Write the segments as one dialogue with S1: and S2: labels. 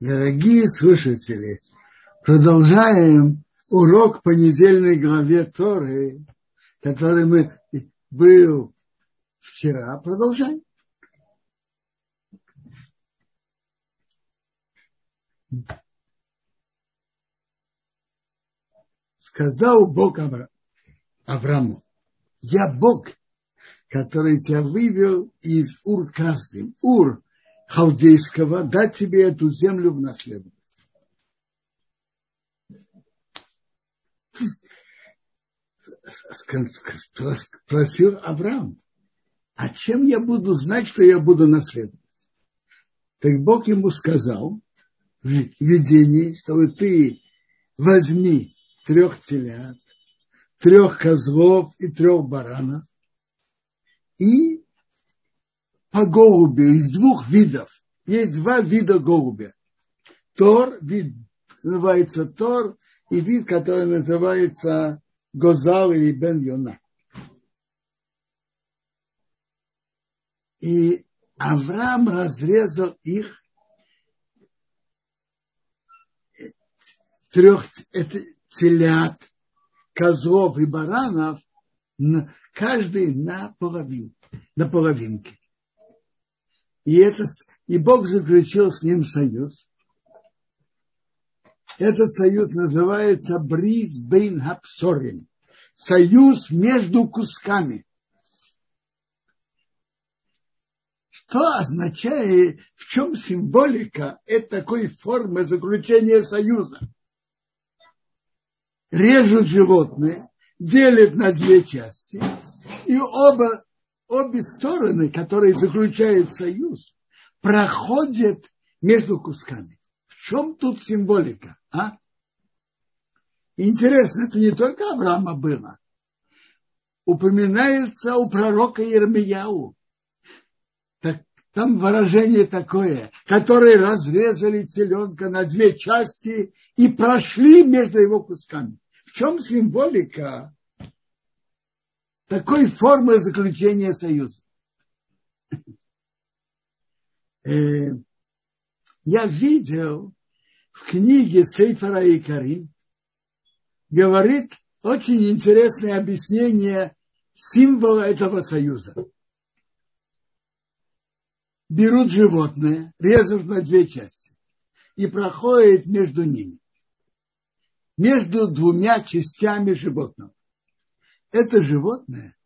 S1: Дорогие слушатели, продолжаем урок по недельной главе Торы, который мы был вчера. Продолжаем. Сказал Бог Аврааму, я Бог, который тебя вывел из Ур Каздым. Ур халдейского дать тебе эту землю в наследство. Спросил Авраам, а чем я буду знать, что я буду наследовать? Так Бог ему сказал в видении, что ты возьми трех телят, трех козлов и трех баранов и по голубю из двух видов. Есть два вида голубя. Тор, вид называется Тор, и вид, который называется Гозал или Бен Йона. И Авраам разрезал их трех телят, козлов и баранов, каждый на половинке, на половинке. И, это, и Бог заключил с ним союз. Этот союз называется Бриз Бейн Хапсорин. Союз между кусками. Что означает, в чем символика этой такой формы заключения союза? Режут животные, делят на две части, и оба обе стороны, которые заключают союз, проходят между кусками. В чем тут символика? А? Интересно, это не только Авраама было. Упоминается у пророка Ермияу. Так, там выражение такое, которые разрезали теленка на две части и прошли между его кусками. В чем символика такой формы заключения союза. Э, я видел в книге Сейфара и Карим, говорит очень интересное объяснение символа этого союза. Берут животное, режут на две части и проходят между ними, между двумя частями животного это животное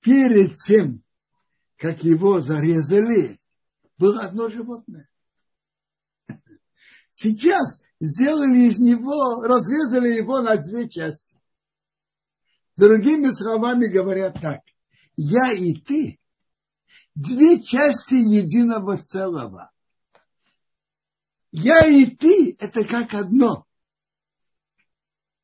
S1: перед тем, как его зарезали, было одно животное. Сейчас сделали из него, разрезали его на две части. Другими словами говорят так. Я и ты две части единого целого. Я и ты это как одно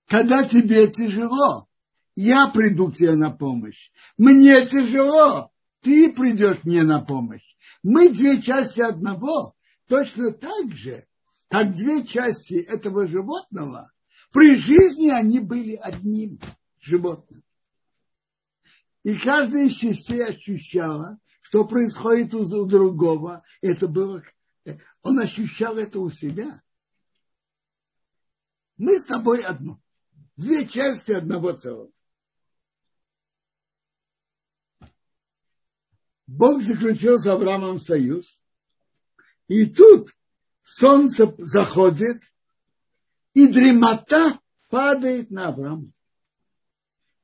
S1: когда тебе тяжело, я приду к тебе на помощь. Мне тяжело, ты придешь мне на помощь. Мы две части одного, точно так же, как две части этого животного, при жизни они были одним животным. И каждая из частей ощущала, что происходит у, у другого. Это было, он ощущал это у себя. Мы с тобой одно две части одного целого. Бог заключил с Авраамом союз, и тут солнце заходит, и дремота падает на Авраама.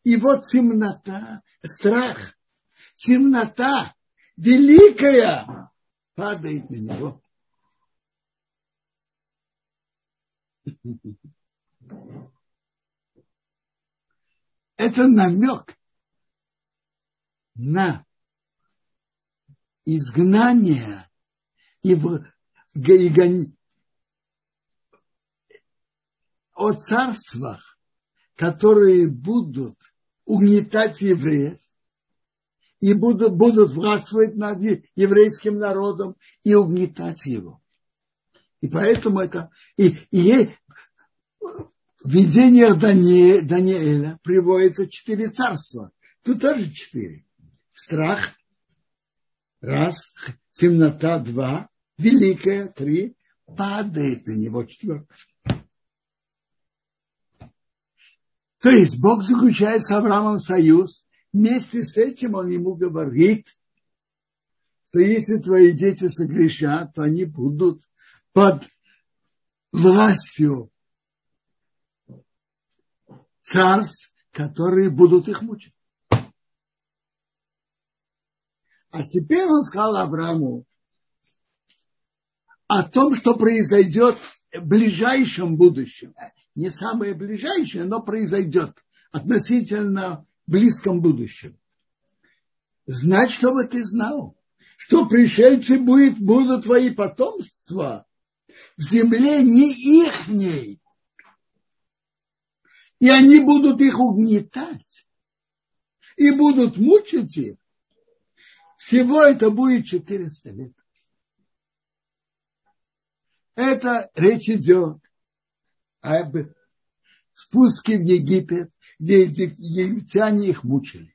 S1: И вот темнота, страх, темнота великая падает на него. это намек на изгнание и, в, и о царствах, которые будут угнетать евреев и будут, будут властвовать над еврейским народом и угнетать его. И поэтому это и, и в видениях Дани, Даниэля приводится четыре царства. Тут тоже четыре. Страх, раз, темнота, два, великое, три, падает на него четвертое. То есть Бог заключает с Авраамом союз. Вместе с этим он ему говорит, что если твои дети согрешат, то они будут под властью царств, которые будут их мучить. А теперь он сказал Аврааму о том, что произойдет в ближайшем будущем. Не самое ближайшее, но произойдет относительно близком будущем. Знать, чтобы ты знал, что пришельцы будет, будут твои потомства в земле не ихней. И они будут их угнетать. И будут мучить их всего это будет 400 лет. Это речь идет об спуске в Египет, где египтяне их мучили.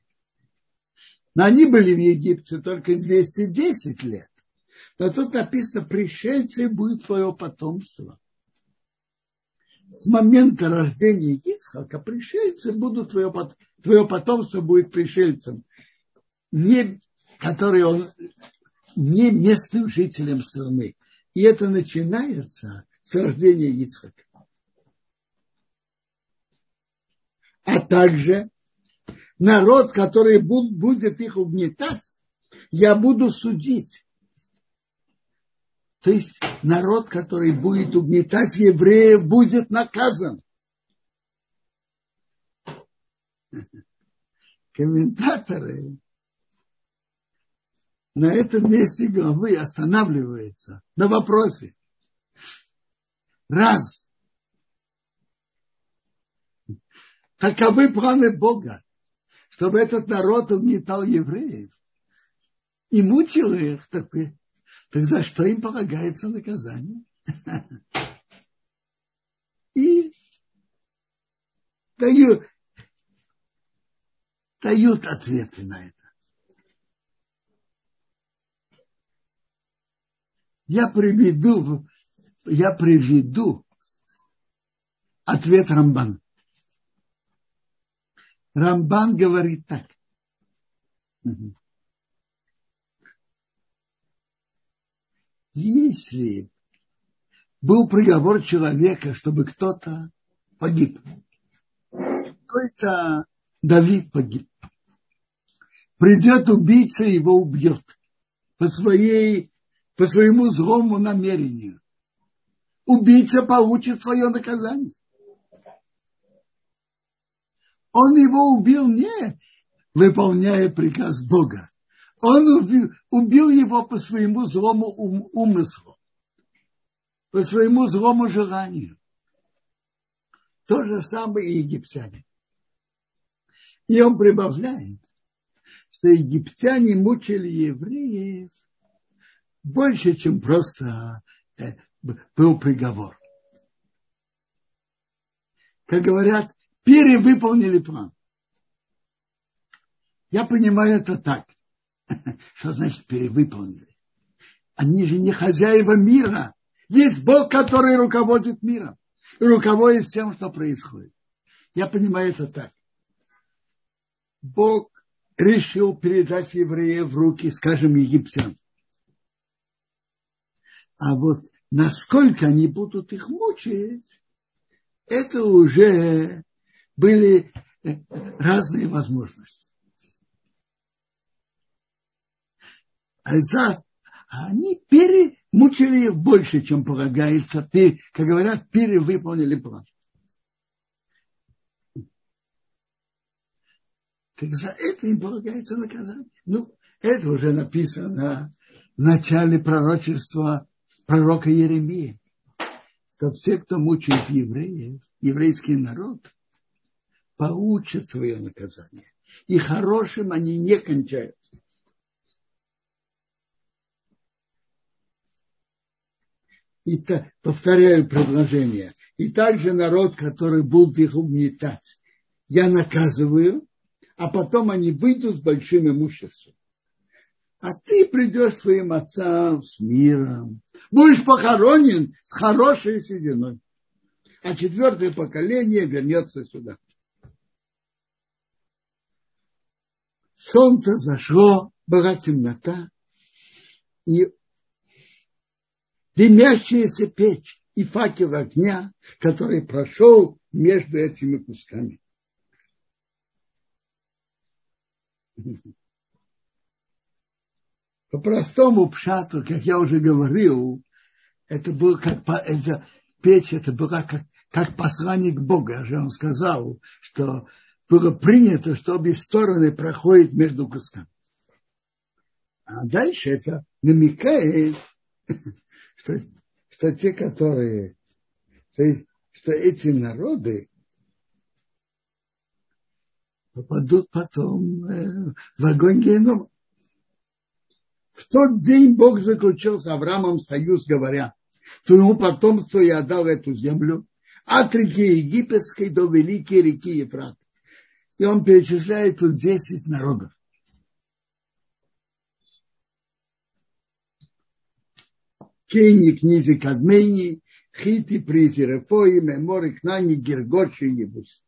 S1: Но они были в Египте только 210 лет. Но тут написано, пришельцы будет твое потомство. С момента рождения Ицхака пришельцы будут твое, твое потомство будет пришельцем. Не который он не местным жителям страны. И это начинается с рождения Ицхака. А также народ, который будет их угнетать, я буду судить. То есть народ, который будет угнетать евреев, будет наказан. Комментаторы на этом месте главы останавливается на вопросе. Раз. Таковы планы Бога, чтобы этот народ угнетал евреев и мучил их. Так, так за что им полагается наказание? И дают, дают ответы на это. Я приведу, я приведу ответ Рамбан. Рамбан говорит так. Если был приговор человека, чтобы кто-то погиб, какой-то Давид погиб, придет убийца и его убьет по своей по своему злому намерению. Убийца получит свое наказание. Он его убил не выполняя приказ Бога. Он убил, убил его по своему злому ум, умыслу, по своему злому желанию. То же самое и египтяне. И он прибавляет, что египтяне мучили евреев больше, чем просто э, был приговор. Как говорят, перевыполнили план. Я понимаю это так. Что значит перевыполнили? Они же не хозяева мира. Есть Бог, который руководит миром. И руководит всем, что происходит. Я понимаю это так. Бог решил передать евреев в руки, скажем, египтян. А вот насколько они будут их мучить, это уже были э, разные возможности. За, они перемучили их больше, чем полагается, пере, как говорят, перевыполнили план. Так за это им полагается наказание. Ну, это уже написано в начале пророчества пророка Еремии, что все, кто мучает евреев, еврейский народ, получат свое наказание. И хорошим они не кончают. И та, повторяю предложение. И также народ, который будет их угнетать, я наказываю, а потом они выйдут с большим имуществом. а ты придешь твоим отцам с миром. Будешь похоронен с хорошей сединой. А четвертое поколение вернется сюда. Солнце зашло, была темнота, и дымящаяся печь и факел огня, который прошел между этими кусками. По простому пшату, как я уже говорил, это было как это, печь, это была как, как посланник Бога. Же вам сказал, что было принято, что обе стороны проходят между кусками. А дальше это намекает, что, что те, которые, что, что эти народы попадут потом э, в огонь генома. В тот день Бог заключил с Авраамом союз, говоря, твоему потомству я дал эту землю от реки Египетской до великой реки Ефрат. И он перечисляет тут 10 народов. Кени, книзи Кадмени, Хити, Прити, Рефои, Мемори, Кнани, Гергочи, Ебус.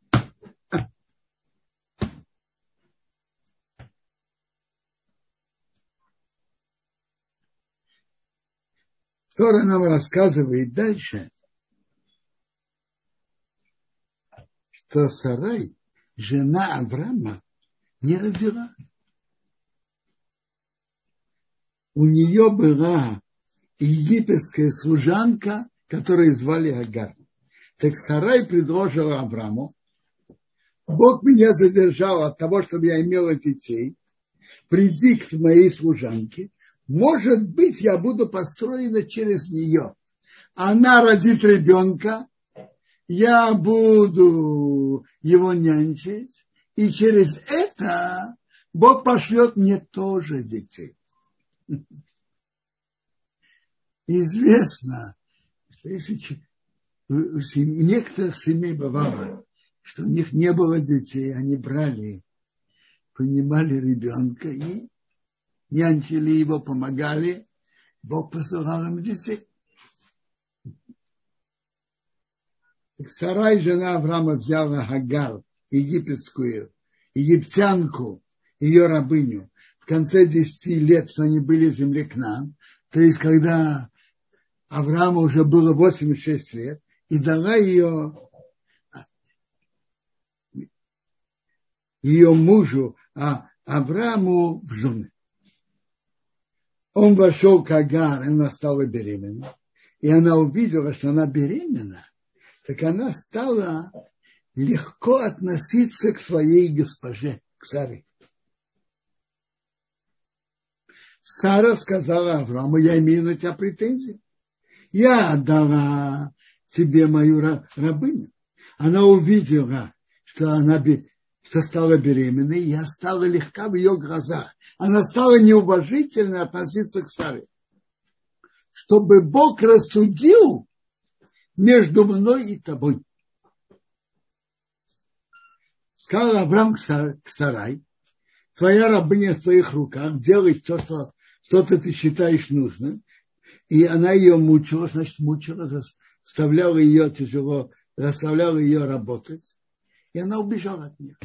S1: Тора нам рассказывает дальше, что Сарай, жена Авраама, не родила. У нее была египетская служанка, которую звали Агар. Так Сарай предложил Аврааму, Бог меня задержал от того, чтобы я имела детей, приди к моей служанке, может быть, я буду построена через нее. Она родит ребенка, я буду его нянчить, и через это Бог пошлет мне тоже детей. Известно, что если у некоторых семей бывало, что у них не было детей, они брали, понимали ребенка и нянчили его, помогали, Бог посылал им детей. Так Сарай, жена Авраама, взяла Хагар, египетскую, египтянку, ее рабыню, в конце десяти лет, что они были в земле к нам, то есть когда Аврааму уже было 86 лет, и дала ее ее мужу, а Аврааму в жены он вошел к Агар, она стала беременна. И она увидела, что она беременна, так она стала легко относиться к своей госпоже, к Саре. Сара сказала Аврааму, я имею на тебя претензии. Я отдала тебе мою рабыню. Она увидела, что она что стала беременной, я стала легка в ее глазах. Она стала неуважительно относиться к Саре. Чтобы Бог рассудил между мной и тобой. Сказал Авраам к Сарай, твоя рабыня в твоих руках, делай то, что, что-то ты считаешь нужным. И она ее мучила, значит, мучила, заставляла ее тяжело, заставляла ее работать. И она убежала от нее.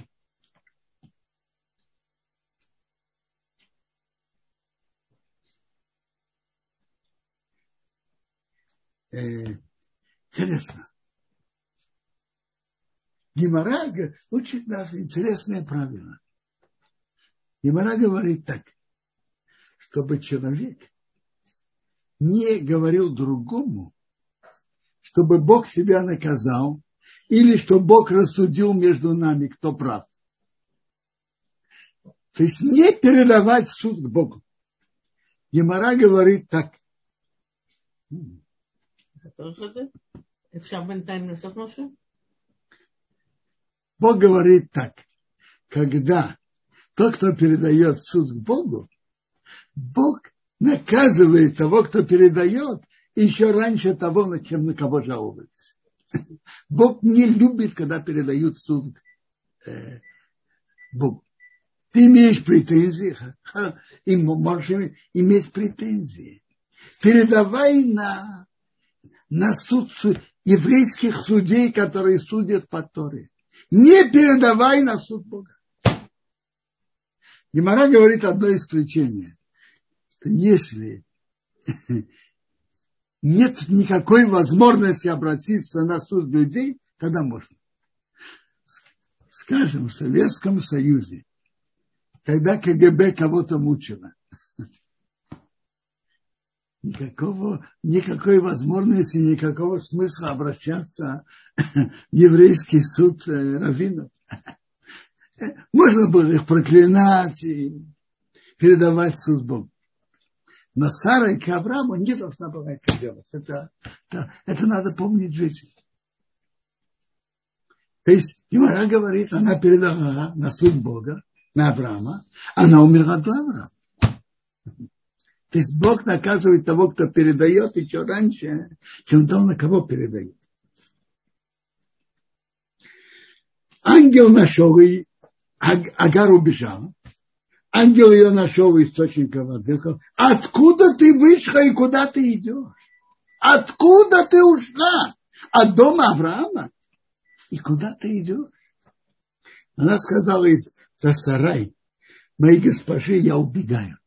S1: э, интересно. Гимара учит нас интересное правило. Гимара говорит так, чтобы человек не говорил другому, чтобы Бог себя наказал, или что Бог рассудил между нами, кто прав. То есть не передавать суд к Богу. Емара говорит так. Бог говорит так. Когда тот, кто передает суд к Богу, Бог наказывает того, кто передает, еще раньше того, чем на кого жаловались. Бог не любит, когда передают суд э, Богу. Ты имеешь претензии, и можешь иметь претензии. Передавай на, на суд еврейских судей, которые судят по Торе. Не передавай на суд Бога. Гемора говорит одно исключение. Что если нет никакой возможности обратиться на суд людей, тогда можно. Скажем, в Советском Союзе, когда КГБ кого-то мучило, никакого, никакой возможности, никакого смысла обращаться в еврейский суд э, раввинов. Можно было их проклинать и передавать суд Богу. Но Сара и к Аврааму не должна была это делать. Это, это, это надо помнить в жизни. То есть Гимара говорит, она передала на суд Бога, на Авраама, она умерла до Авраама. То есть Бог наказывает того, кто передает еще раньше, чем то, на кого передает. Ангел нашел, и Агар убежал. Ангел ее нашел в источнике воды. Откуда ты вышла и куда ты идешь? Откуда ты ушла? От дома Авраама? И куда ты идешь? Она сказала из за сарай, моей госпожи, я убегаю.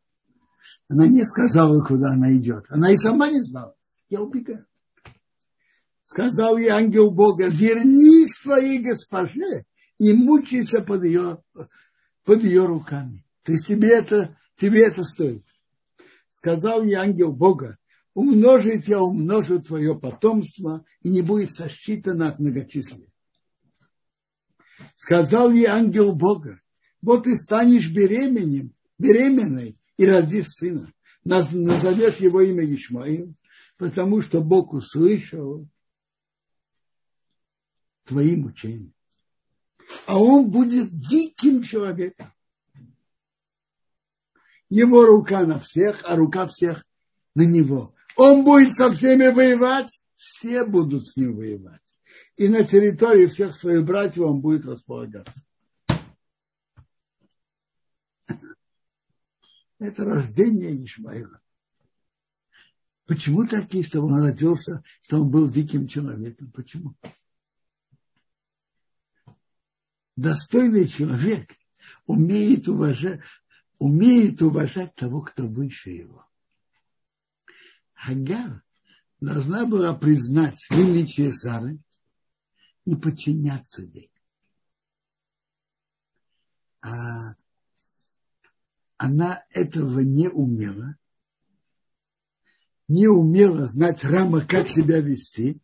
S1: Она не сказала, куда она идет. Она и сама не знала. Я убегаю. Сказал ей ангел Бога, вернись к твоей госпоже и мучайся под ее, под ее руками. То есть тебе это, тебе это стоит. Сказал ей ангел Бога, умножить я умножу твое потомство, и не будет сосчитано от многочислия. Сказал ей ангел Бога, вот ты станешь беременным, беременной, и родишь сына. Назовешь его имя Ишмаил, потому что Бог услышал твои мучения. А он будет диким человеком. Его рука на всех, а рука всех на него. Он будет со всеми воевать, все будут с ним воевать. И на территории всех своих братьев он будет располагаться. это рождение Ишмаила. Почему такие, чтобы он родился, что он был диким человеком? Почему? Достойный человек умеет уважать, умеет уважать того, кто выше его. Хагар должна была признать величие Сары и подчиняться ей. А она этого не умела, не умела знать рама, как себя вести,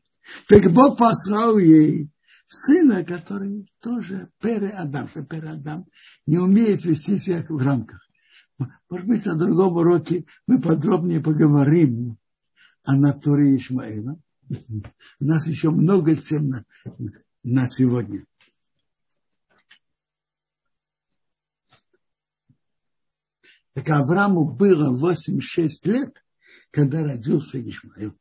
S1: так Бог послал ей сына, который тоже Пере Адам, Пере Адам не умеет вести себя в рамках. Может быть, на другом уроке мы подробнее поговорим о натуре Ишмаила. У нас еще много тем на, на сегодня. Так Аврааму было 86 лет, когда родился Ишмаил.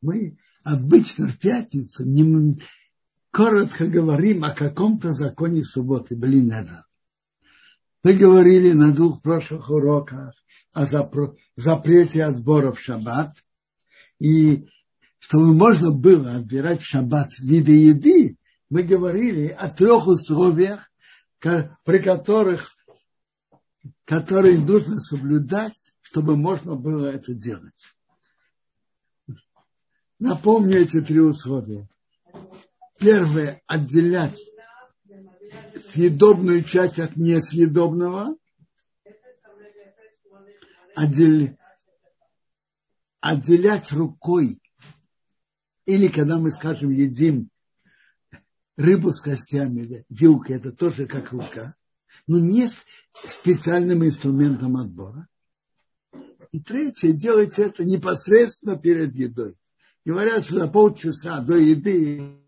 S1: Мы обычно в пятницу не, коротко говорим о каком-то законе субботы, блин, это. Мы говорили на двух прошлых уроках о запрете отбора в шаббат. И чтобы можно было отбирать в шаббат виды еды, мы говорили о трех условиях, при которых которые нужно соблюдать, чтобы можно было это делать. Напомню эти три условия. Первое, отделять съедобную часть от несъедобного. Отдел... Отделять рукой. Или когда мы, скажем, едим рыбу с костями, вилка, это тоже как рука, но не специальным инструментом отбора. И третье, делать это непосредственно перед едой. Говорят, что за полчаса до еды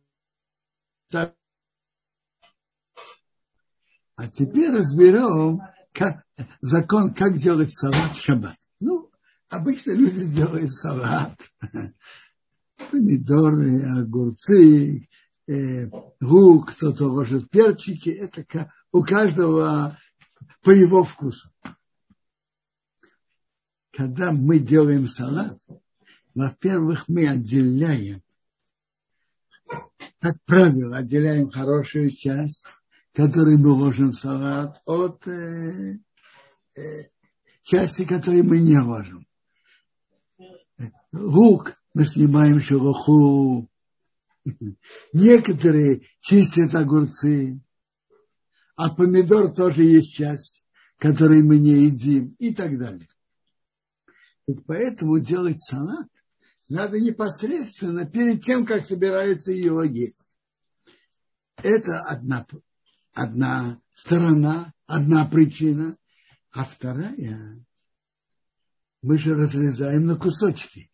S1: А теперь разберем как, закон, как делать салат в шаббат. Ну, обычно люди делают салат. Помидоры, огурцы, э, лук, кто-то ложит перчики. Это у каждого по его вкусу. Когда мы делаем салат, во-первых, мы отделяем, как правило, отделяем хорошую часть, которую мы ложим в салат, от э, э, части, которые мы не ложим. Лук мы снимаем шелуху. Некоторые чистят огурцы. А помидор тоже есть часть, которую мы не едим и так далее. Поэтому делать салат надо непосредственно перед тем, как собираются его есть. Это одна, одна сторона, одна причина. А вторая, мы же разрезаем на кусочки.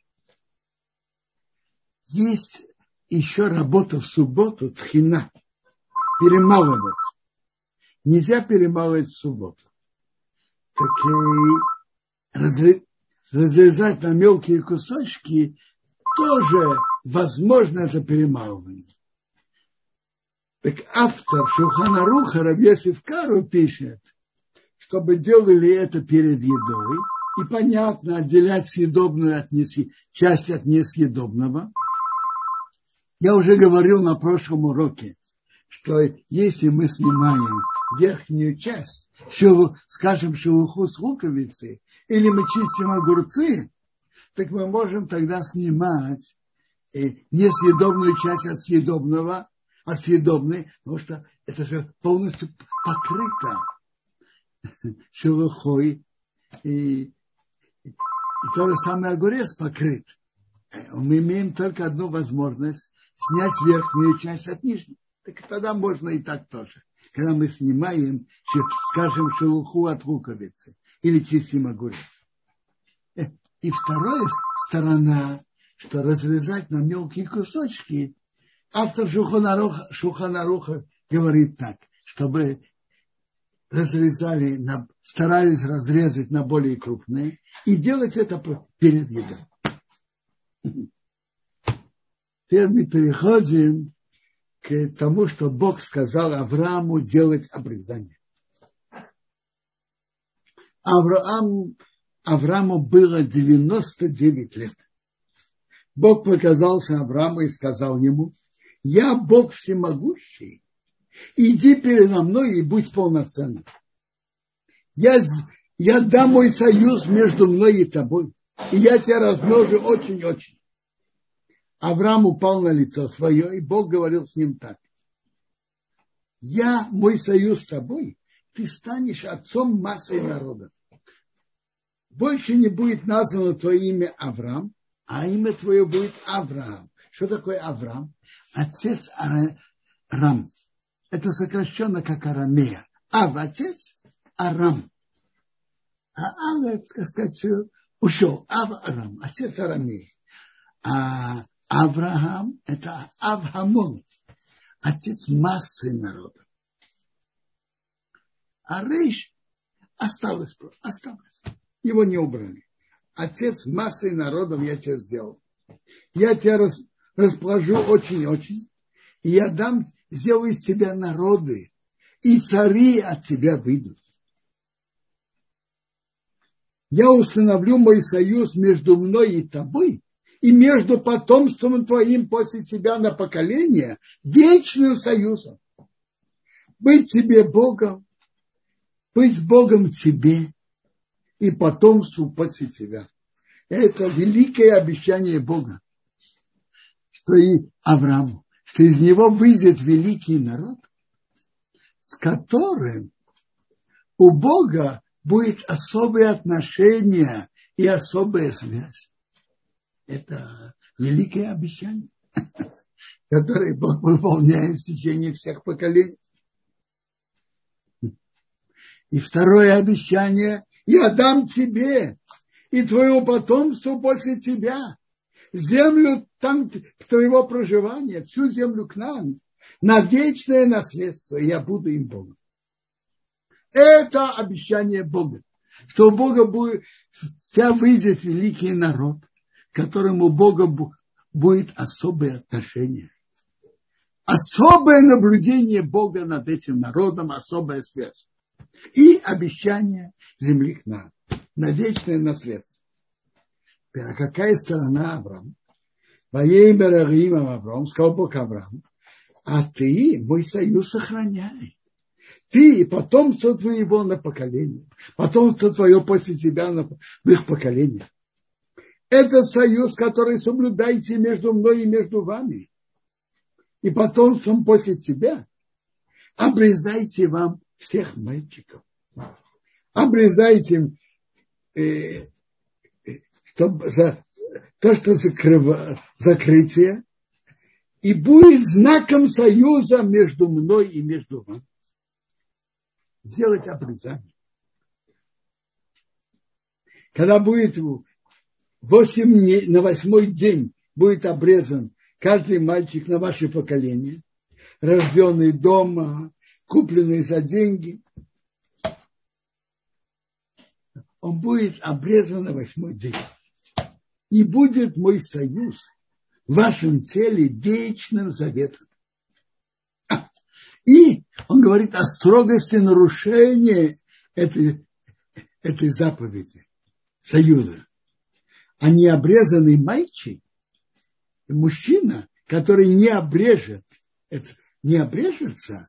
S1: Есть еще работа в субботу, тхина, перемалывать. Нельзя перемалывать в субботу. Так и разрезать на мелкие кусочки тоже возможно это перемалывание. Так автор Шухана Руха Рабьесив Кару пишет, чтобы делали это перед едой, и понятно, отделять съедобную от несъедобного, часть от несъедобного. Я уже говорил на прошлом уроке, что если мы снимаем верхнюю часть, скажем, шелуху с луковицы, или мы чистим огурцы, так мы можем тогда снимать э, несъедобную часть от съедобного, от съедобной, потому что это же полностью покрыто шелухой. И, и то же самое огурец покрыт. Мы имеем только одну возможность снять верхнюю часть от нижней. Так тогда можно и так тоже. Когда мы снимаем, скажем, шелуху от луковицы или чистим огурец. Э, и вторая сторона, что разрезать на мелкие кусочки, автор Шуханаруха, Шуханаруха говорит так, чтобы разрезали, на, старались разрезать на более крупные и делать это перед едой. Теперь мы переходим к тому, что Бог сказал Аврааму делать обрезание. Авраам, Аврааму было 99 лет. Бог показался Аврааму и сказал ему, я Бог всемогущий, иди передо мной и будь полноценным. Я, я дам мой союз между мной и тобой, и я тебя размножу очень-очень. Авраам упал на лицо свое, и Бог говорил с ним так. Я, мой союз с тобой, ты станешь отцом массы народов. Больше не будет названо твое имя Авраам, а имя твое будет Авраам. Что такое Авраам? Отец Арам. Это сокращенно как Арамея. Ав отец Арам. А Ав, так сказать, ушел. Ав Арам, отец Арамея. А Авраам – это Авхамон, отец массы народа. А Рейш осталось, осталось. Его не убрали. Отец массы народов я тебя сделал. Я тебя рас, расположу очень-очень. И я дам, сделаю из тебя народы. И цари от тебя выйдут. Я установлю мой союз между мной и тобой – и между потомством твоим после тебя на поколение вечным союзом. Быть тебе Богом, быть Богом тебе и потомству после тебя. Это великое обещание Бога, что и Аврааму, что из него выйдет великий народ, с которым у Бога будет особое отношение и особая связь это великое обещание, которое Бог выполняет в течение всех поколений. И второе обещание, я дам тебе и твоему потомству после тебя землю там твоего проживания, всю землю к нам, на вечное наследство, я буду им Богом. Это обещание Бога, что у Бога будет, вся выйдет великий народ, которому Бога будет особое отношение. Особое наблюдение Бога над этим народом, особая связь. И обещание земли к нам на вечное наследство. Теперь, а какая сторона Авраам? Воей Берагима Авраам, сказал Бог Авраам, а ты мой союз сохраняй. Ты и потомство твоего на поколение, потомство твое после тебя на, в их поколение. Это союз, который соблюдайте между мной и между вами. И потомством после тебя. Обрезайте вам всех мальчиков. Обрезайте э, чтобы за, то, что закрыва, закрытие, и будет знаком союза между мной и между вами. Сделать обрезание. Когда будет 8 дней, на восьмой день будет обрезан каждый мальчик на ваше поколение, рожденный дома, купленный за деньги, он будет обрезан на восьмой день. И будет мой союз в вашем теле вечным заветом. И он говорит о строгости нарушения этой, этой заповеди, союза. А не обрезанный мальчик, мужчина, который не обрежет, не обрежется,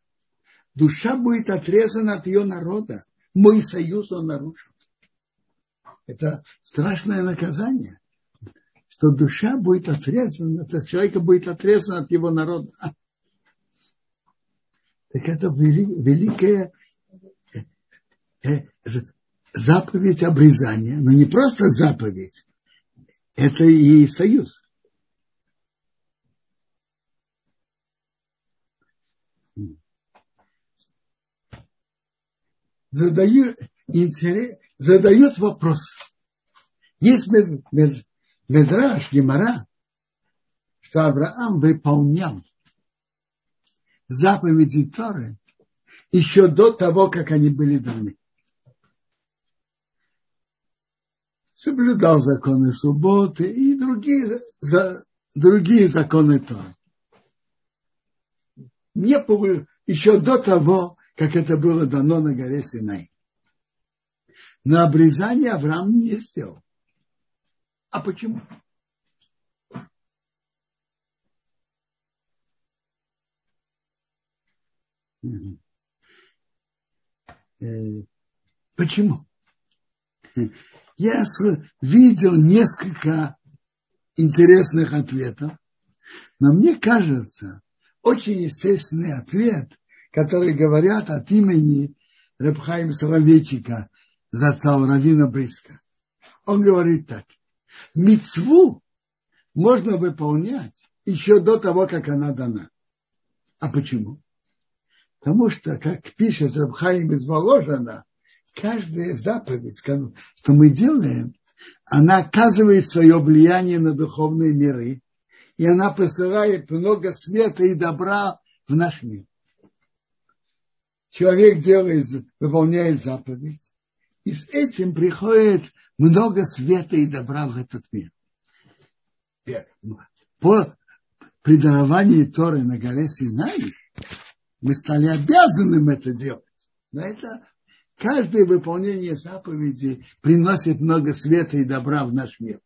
S1: душа будет отрезана от ее народа. Мой союз он нарушил. Это страшное наказание, что душа будет отрезана, от человека будет отрезана от его народа. Так это великая э, э, заповедь обрезания, но не просто заповедь, это и союз. Задаю, интерес, задает вопрос. Есть мед, мед, Медраж, Гемора, что Авраам выполнял заповеди Торы еще до того, как они были даны. Соблюдал законы субботы и другие, за, другие законы Торы. Не еще до того, как это было дано на горе Синай. Но обрезание Авраам не сделал. А почему? Э, почему? Я видел несколько интересных ответов, но мне кажется, очень естественный ответ, который говорят от имени Рабхаима Соловейчика, за Равина Бриска. Он говорит так. Мецву можно выполнять еще до того, как она дана. А почему? Потому что, как пишет Рабхаим из Воложина, каждая заповедь, что мы делаем, она оказывает свое влияние на духовные миры, и она посылает много света и добра в наш мир. Человек делает, выполняет заповедь, и с этим приходит много света и добра в этот мир. По предаровании Торы на горе Синай мы стали обязанным это делать. Но это каждое выполнение заповеди приносит много света и добра в наш мир.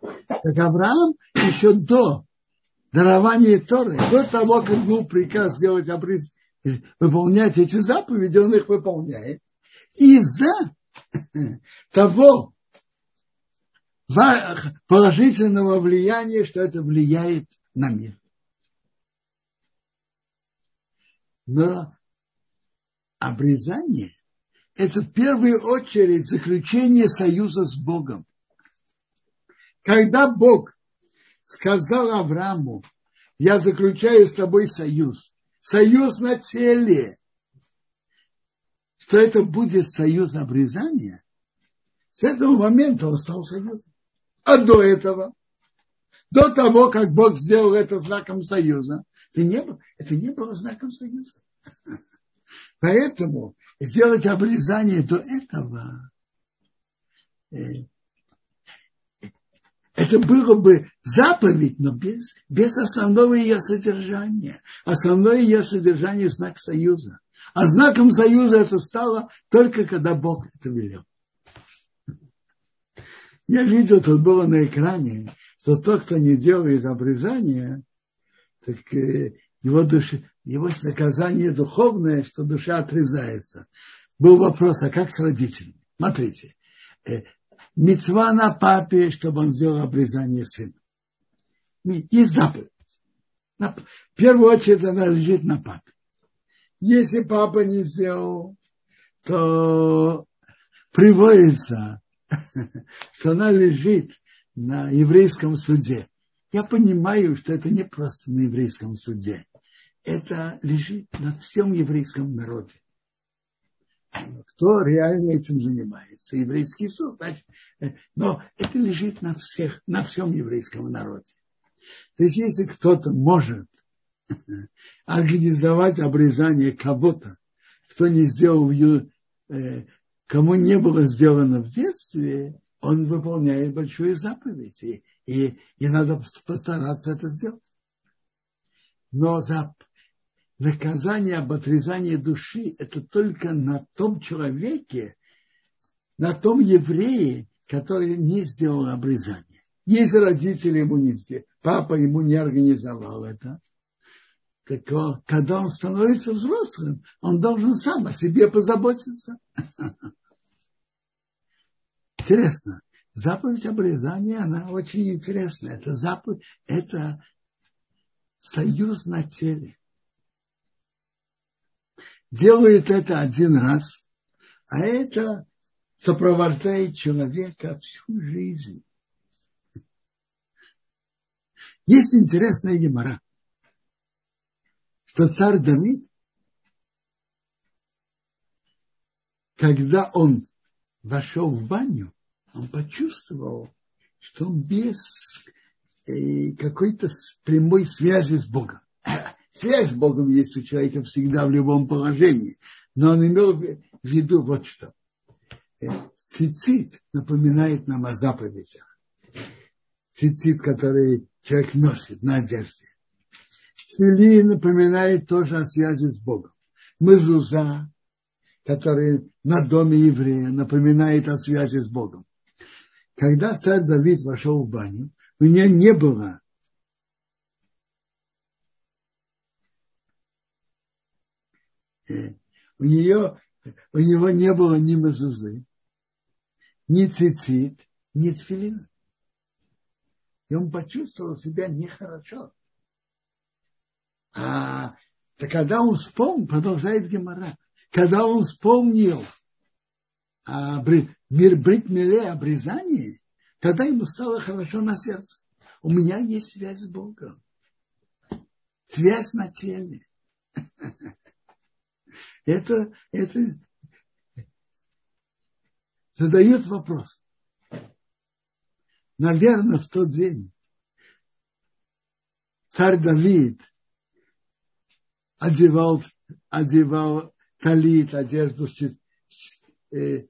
S1: Так Авраам еще до дарования Торы, до того, как был приказ сделать обрез, выполнять эти заповеди, он их выполняет. Из-за того положительного влияния, что это влияет на мир. Но обрезание – это в первую очередь заключение союза с Богом. Когда Бог сказал Аврааму, я заключаю с тобой союз, союз на теле, что это будет союз обрезания, с этого момента он стал союзом. А до этого До того, как Бог сделал это знаком союза, это не, было, это не было знаком союза. Поэтому сделать обрезание до этого, э, это было бы заповедь, но без, без основного ее содержания. Основное ее содержание – знак союза. А знаком союза это стало только когда Бог это велел. Я видел, тут было на экране, что тот, кто не делает обрезание, так э, его, душе, его наказание духовное, что душа отрезается. Был вопрос, а как с родителями? Смотрите, э, мецва на папе, чтобы он сделал обрезание сына. Есть заповедь. В первую очередь она лежит на папе. Если папа не сделал, то приводится, что она лежит на еврейском суде. Я понимаю, что это не просто на еврейском суде. Это лежит на всем еврейском народе. Кто реально этим занимается? Еврейский суд. Э, но это лежит на всех, на всем еврейском народе. То есть, если кто-то может организовать обрезание кого-то, кто не сделал, э, кому не было сделано в детстве, он выполняет большую заповедь. И, и, и надо постараться это сделать. Но за наказание об отрезании души это только на том человеке, на том еврее, который не сделал обрезание. Если родители ему не сделали, папа ему не организовал это, так когда он становится взрослым, он должен сам о себе позаботиться. Интересно. Заповедь обрезания, она очень интересная. Это заповедь, это союз на теле. Делает это один раз, а это сопровождает человека всю жизнь. Есть интересная гемора что царь Давид, когда он вошел в баню, он почувствовал, что он без э, какой-то прямой связи с Богом. Связь с Богом есть у человека всегда в любом положении. Но он имел в виду вот что. Э, цицит напоминает нам о заповедях. Цицит, который человек носит на одежде. Тфили напоминает тоже о связи с Богом. Мезуза, который на доме еврея, напоминает о связи с Богом. Когда царь Давид вошел в баню, у нее не было у нее, у него не было ни мезузы, ни цицит, ни тфилина. И он почувствовал себя нехорошо. А так когда он вспомнил, продолжает Гемора, когда он вспомнил а, мир брит миле обрезание, тогда ему стало хорошо на сердце. У меня есть связь с Богом. Связь на теле. Это, это задает вопрос. Наверное, в тот день царь Давид одевал, одевал талит, одежду с, э,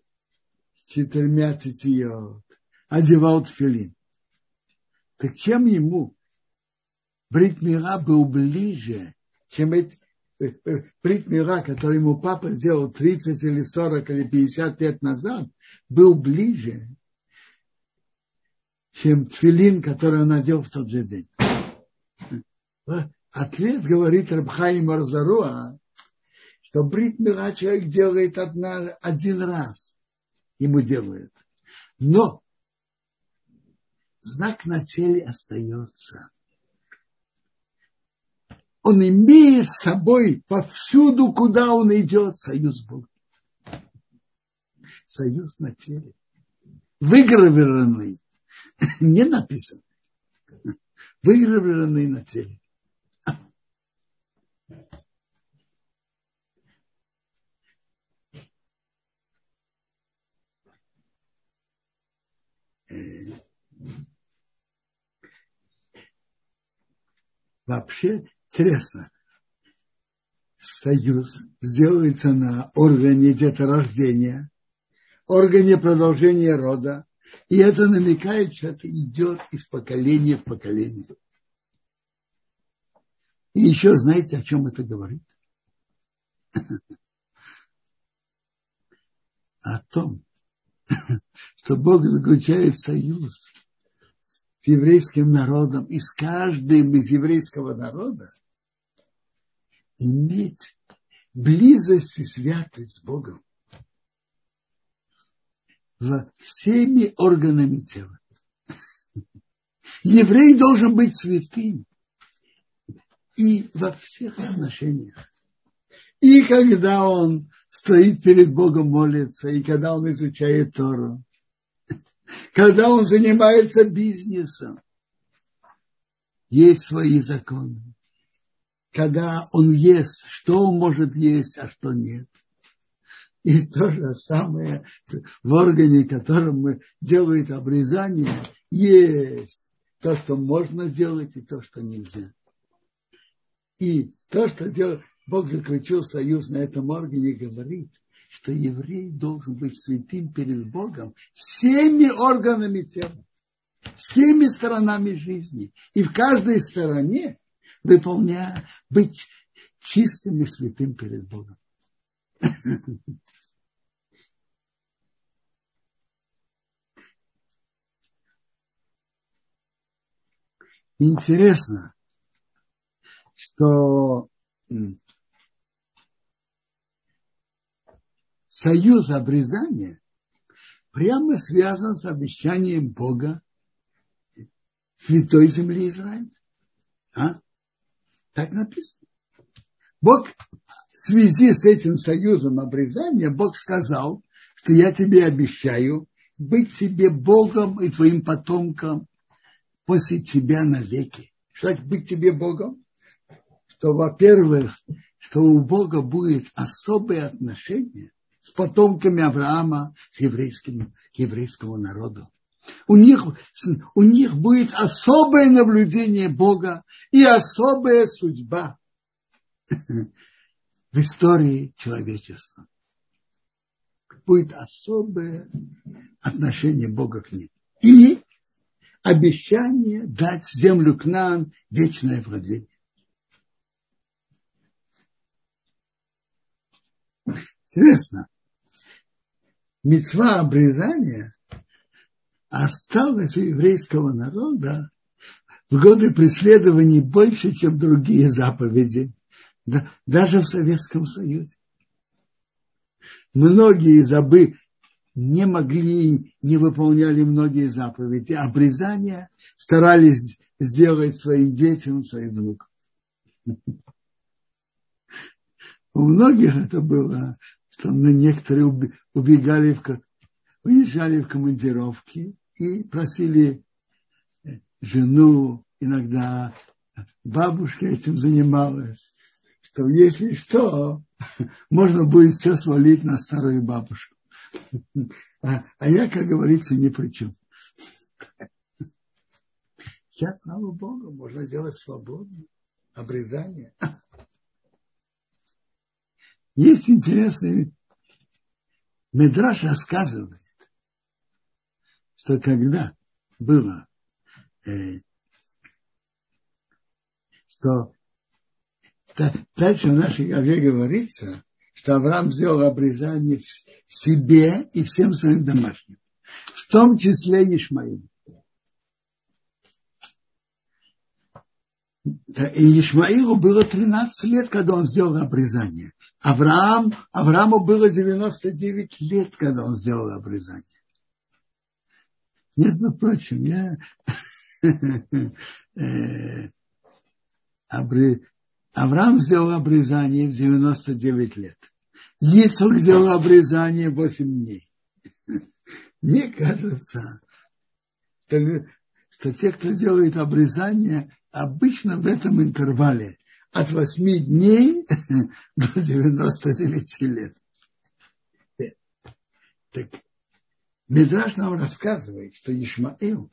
S1: четырьмя цитиот, одевал тфилин. Так чем ему Брит Мира был ближе, чем эти, Брит Мира, который ему папа сделал 30 или 40 или 50 лет назад, был ближе, чем тфилин, который он надел в тот же день. Ответ говорит Рабхаим Арзаруа, что брит мира человек делает одна, один раз. Ему делают. Но знак на теле остается. Он имеет с собой повсюду, куда он идет, союз Бога. Союз на теле. Выгравированный. Не написано. Выгравированный на теле. Вообще, интересно, союз сделается на органе деторождения, органе продолжения рода, и это намекает, что это идет из поколения в поколение. И еще знаете, о чем это говорит? О том, что Бог заключает союз с еврейским народом и с каждым из еврейского народа иметь близость и святость с Богом всеми органами тела. Еврей должен быть святым и во всех отношениях. И когда он стоит перед Богом, молится, и когда он изучает Тору, когда он занимается бизнесом, есть свои законы. Когда он ест, что он может есть, а что нет. И то же самое в органе, которым мы делают обрезание, есть то, что можно делать, и то, что нельзя. И то, что делает, Бог заключил союз на этом органе, говорит, что еврей должен быть святым перед Богом всеми органами тела, всеми сторонами жизни. И в каждой стороне выполняя, быть чистым и святым перед Богом. Интересно, что союз обрезания прямо связан с обещанием Бога святой земли Израиля. А? Так написано. Бог в связи с этим союзом обрезания, Бог сказал, что я тебе обещаю быть тебе Богом и твоим потомкам после тебя навеки. Что значит быть тебе Богом? Что, во-первых, что у Бога будет особое отношение с потомками Авраама, с еврейским, к еврейскому народу. У них, у них будет особое наблюдение Бога и особая судьба в истории человечества. Будет особое отношение Бога к ним. И обещание дать землю к нам вечное владение. Интересно. Мецва обрезания осталось у еврейского народа в годы преследований больше, чем другие заповеди, даже в Советском Союзе. Многие забы не могли, не выполняли многие заповеди. Обрезания старались сделать своим детям, своим внукам. У многих это было, что некоторые убегали, в, уезжали в командировки и просили э, жену, иногда бабушка этим занималась, что если что, можно будет все свалить на старую бабушку. А, а я, как говорится, ни при чем. Сейчас, слава Богу, можно делать свободно. Обрезание. Есть интересный Медраж рассказывает, что когда было, э, что дальше в нашей главе говорится, что Авраам сделал обрезание себе и всем своим домашним, в том числе Ишмаилу. И Ишмаилу было 13 лет, когда он сделал обрезание. Авраам, Аврааму было 99 лет, когда он сделал обрезание. Между прочим, я э, Авраам сделал обрезание в 99 лет. Ицук сделал обрезание 8 дней. Мне кажется, что, что те, кто делает обрезание, обычно в этом интервале от 8 дней до 99 лет. Так Медраж нам рассказывает, что Ишмаил,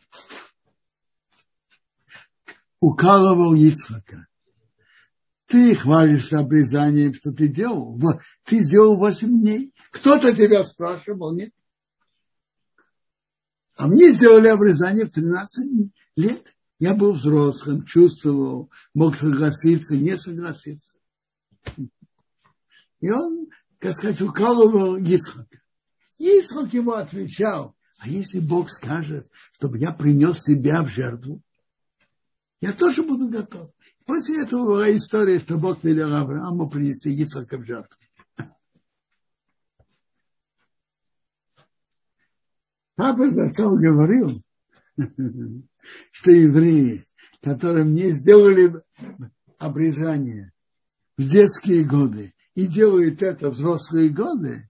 S1: укалывал Ицхака. Ты хвалишься обрезанием, что ты делал. Ты сделал 8 дней. Кто-то тебя спрашивал, нет? А мне сделали обрезание в 13 лет. Я был взрослым, чувствовал, мог согласиться, не согласиться. И он, как сказать, укалывал Исхака. Исхак ему отвечал, а если Бог скажет, чтобы я принес себя в жертву, я тоже буду готов. После этого была история, что Бог велел Аврааму принести Исхака в жертву. Папа Зацов говорил, что евреи, которым не сделали обрезание в детские годы и делают это взрослые годы,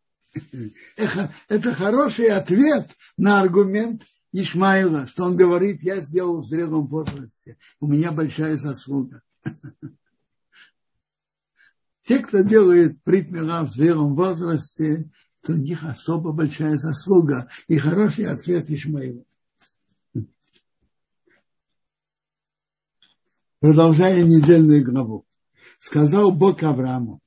S1: это хороший ответ на аргумент Ишмаила, что он говорит, я сделал в зрелом возрасте, у меня большая заслуга. Те, кто делает притмила в зрелом возрасте, то у них особо большая заслуга и хороший ответ Ишмаила. Продолжая недельную главу. Сказал Бог Аврааму,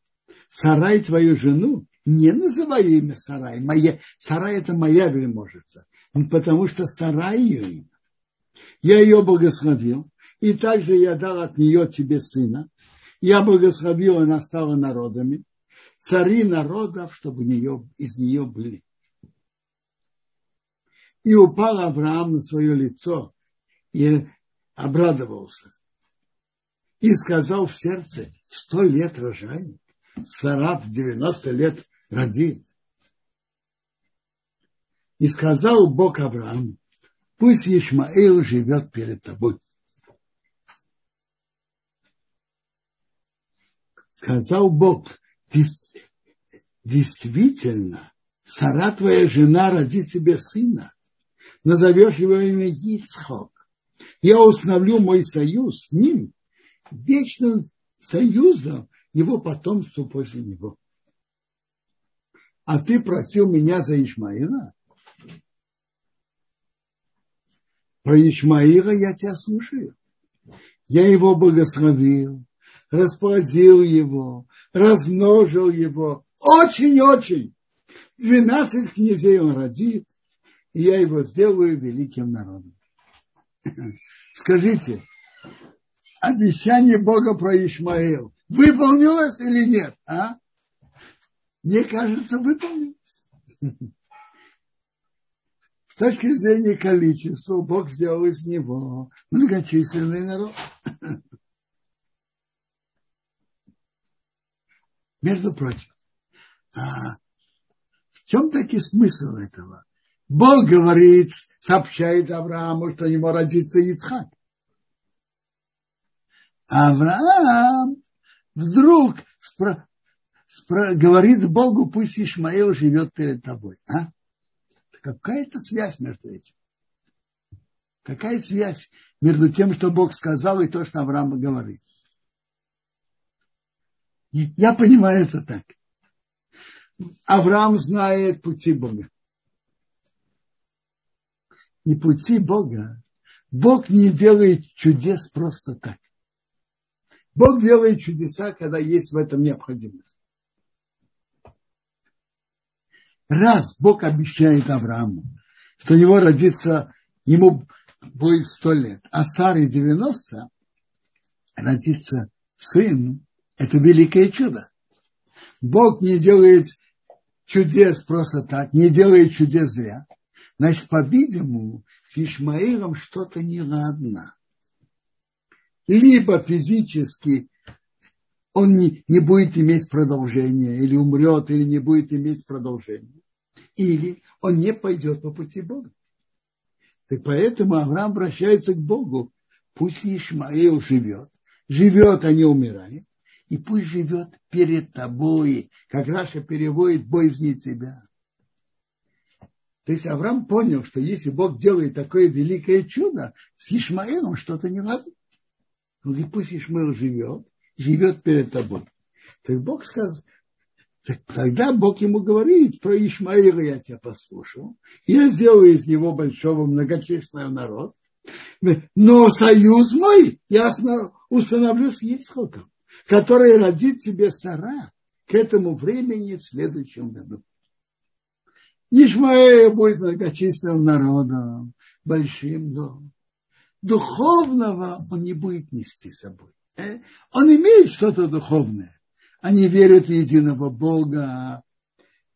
S1: Сарай твою жену не называй имя Сарай. Моя, Сарай это моя вельможица. Потому что Сарай ее имя. Я ее благословил. И также я дал от нее тебе сына. Я благословил, она стала народами цари народов, чтобы нее, из нее были. И упал Авраам на свое лицо и обрадовался. И сказал в сердце, сто лет рожает, Сара в 90 лет родит. И сказал Бог Аврааму, пусть Ишмаил живет перед тобой. Сказал Бог, действительно, Сара твоя жена родит тебе сына, назовешь его имя Ицхок. Я установлю мой союз с ним, вечным союзом его потомству после него. А ты просил меня за Ишмаила? Про Ишмаила я тебя слушаю. Я его благословил, расплодил его, размножил его. Очень-очень. Двенадцать князей он родит, и я его сделаю великим народом. Скажите, обещание Бога про Ишмаил выполнилось или нет? А? Мне кажется, выполнилось. С точки зрения количества, Бог сделал из него многочисленный народ. Между прочим, а в чем таки смысл этого? Бог говорит, сообщает Аврааму, что ему родится Ицхак. Авраам вдруг говорит Богу, пусть Ишмаил живет перед тобой. А? Какая-то связь между этим. Какая связь между тем, что Бог сказал, и то, что Авраам говорит? Я понимаю это так. Авраам знает пути Бога. И пути Бога. Бог не делает чудес просто так. Бог делает чудеса, когда есть в этом необходимость. Раз Бог обещает Аврааму, что у него родится, ему будет сто лет, а Саре 90, родится сын, это великое чудо. Бог не делает чудес просто так, не делает чудес зря. Значит, по-видимому, с Ишмаилом что-то неладно. Либо физически он не, не будет иметь продолжения, или умрет, или не будет иметь продолжения. Или он не пойдет по пути Бога. И поэтому Авраам обращается к Богу. Пусть Ишмаил живет. Живет, а не умирает и пусть живет перед тобой, как Раша переводит, боязни тебя. То есть Авраам понял, что если Бог делает такое великое чудо, с Ишмаилом что-то не надо. Он говорит, пусть Ишмаил живет, живет перед тобой. То есть Бог сказал, так тогда Бог ему говорит, про Ишмаила я тебя послушал, я сделаю из него большого многочисленного народа, Но союз мой я установлю с Ицхоком, который родит тебе Сара к этому времени в следующем году. Ишмаэль будет многочисленным народом, большим, но духовного он не будет нести с собой. Э? Он имеет что-то духовное. Они верят в единого Бога,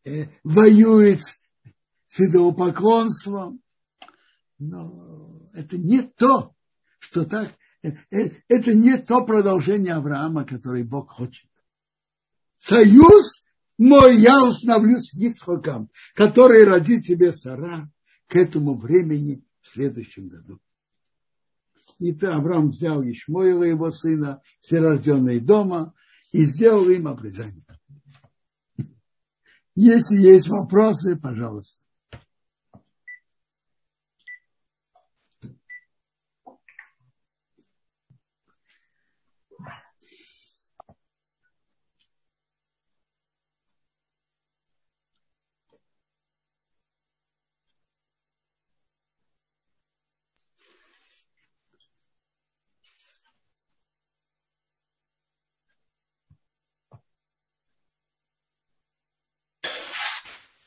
S1: э, воюет с идолопоклонством. Но это не то, что так, э, это не то продолжение Авраама, который Бог хочет. Союз мой я установлю с Ицхоком, который родит тебе Сара к этому времени в следующем году. И ты, Авраам взял Ишмоила, его сына, все рожденные дома, и сделал им обрезание. Если есть вопросы, пожалуйста.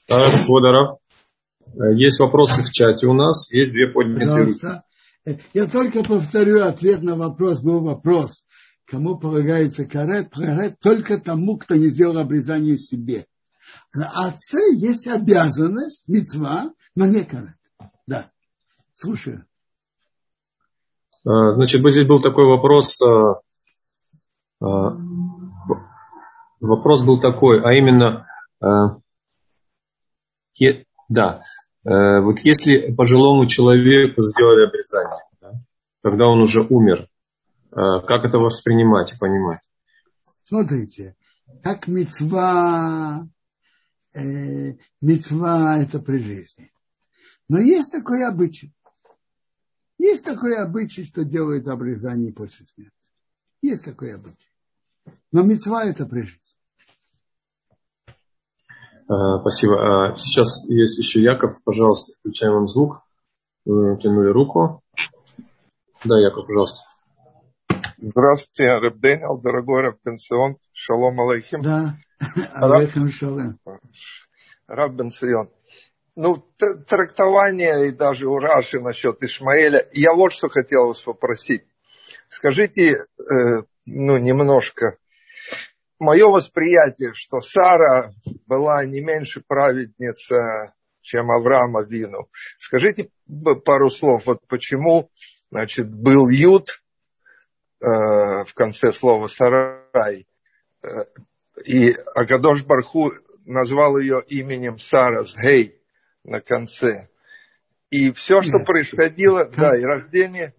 S2: Так, Водоров. Э, есть вопросы в чате у нас, есть две поднятые руки.
S1: Я только повторю ответ на вопрос. Был вопрос, кому полагается карет? Карет только тому, кто не сделал обрезание себе. На отце есть обязанность, мецва, но не карет. Да. Слушаю.
S2: Э, значит, здесь был такой вопрос. Э, вопрос был такой, а именно, да. Э, вот если пожилому человеку сделали обрезание, да, когда он уже умер, э, как это воспринимать и понимать?
S1: Смотрите, как мецва, э, мецва это при жизни. Но есть такой обычай. Есть такой обычай, что делают обрезание после смерти. Есть такой обычай. Но мецва это при жизни.
S2: А, спасибо. А, сейчас есть еще Яков. Пожалуйста, включаем вам звук. Вы тянули руку. Да, Яков, пожалуйста.
S3: Здравствуйте, Рэб Дэниел, дорогой Рэб Пенсион. Шалом алейхим.
S1: Да, алейхим шалом.
S3: Раб Бенсион. Ну, трактование и даже у Раши насчет Ишмаэля. Я вот что хотел вас попросить. Скажите, э, ну, немножко мое восприятие, что Сара была не меньше праведница, чем Авраама Вину. Скажите пару слов, вот почему, значит, был Юд э, в конце слова Сарай, э, и Агадош Барху назвал ее именем Сара с Гей на конце. И все, что происходило, да, и рождение,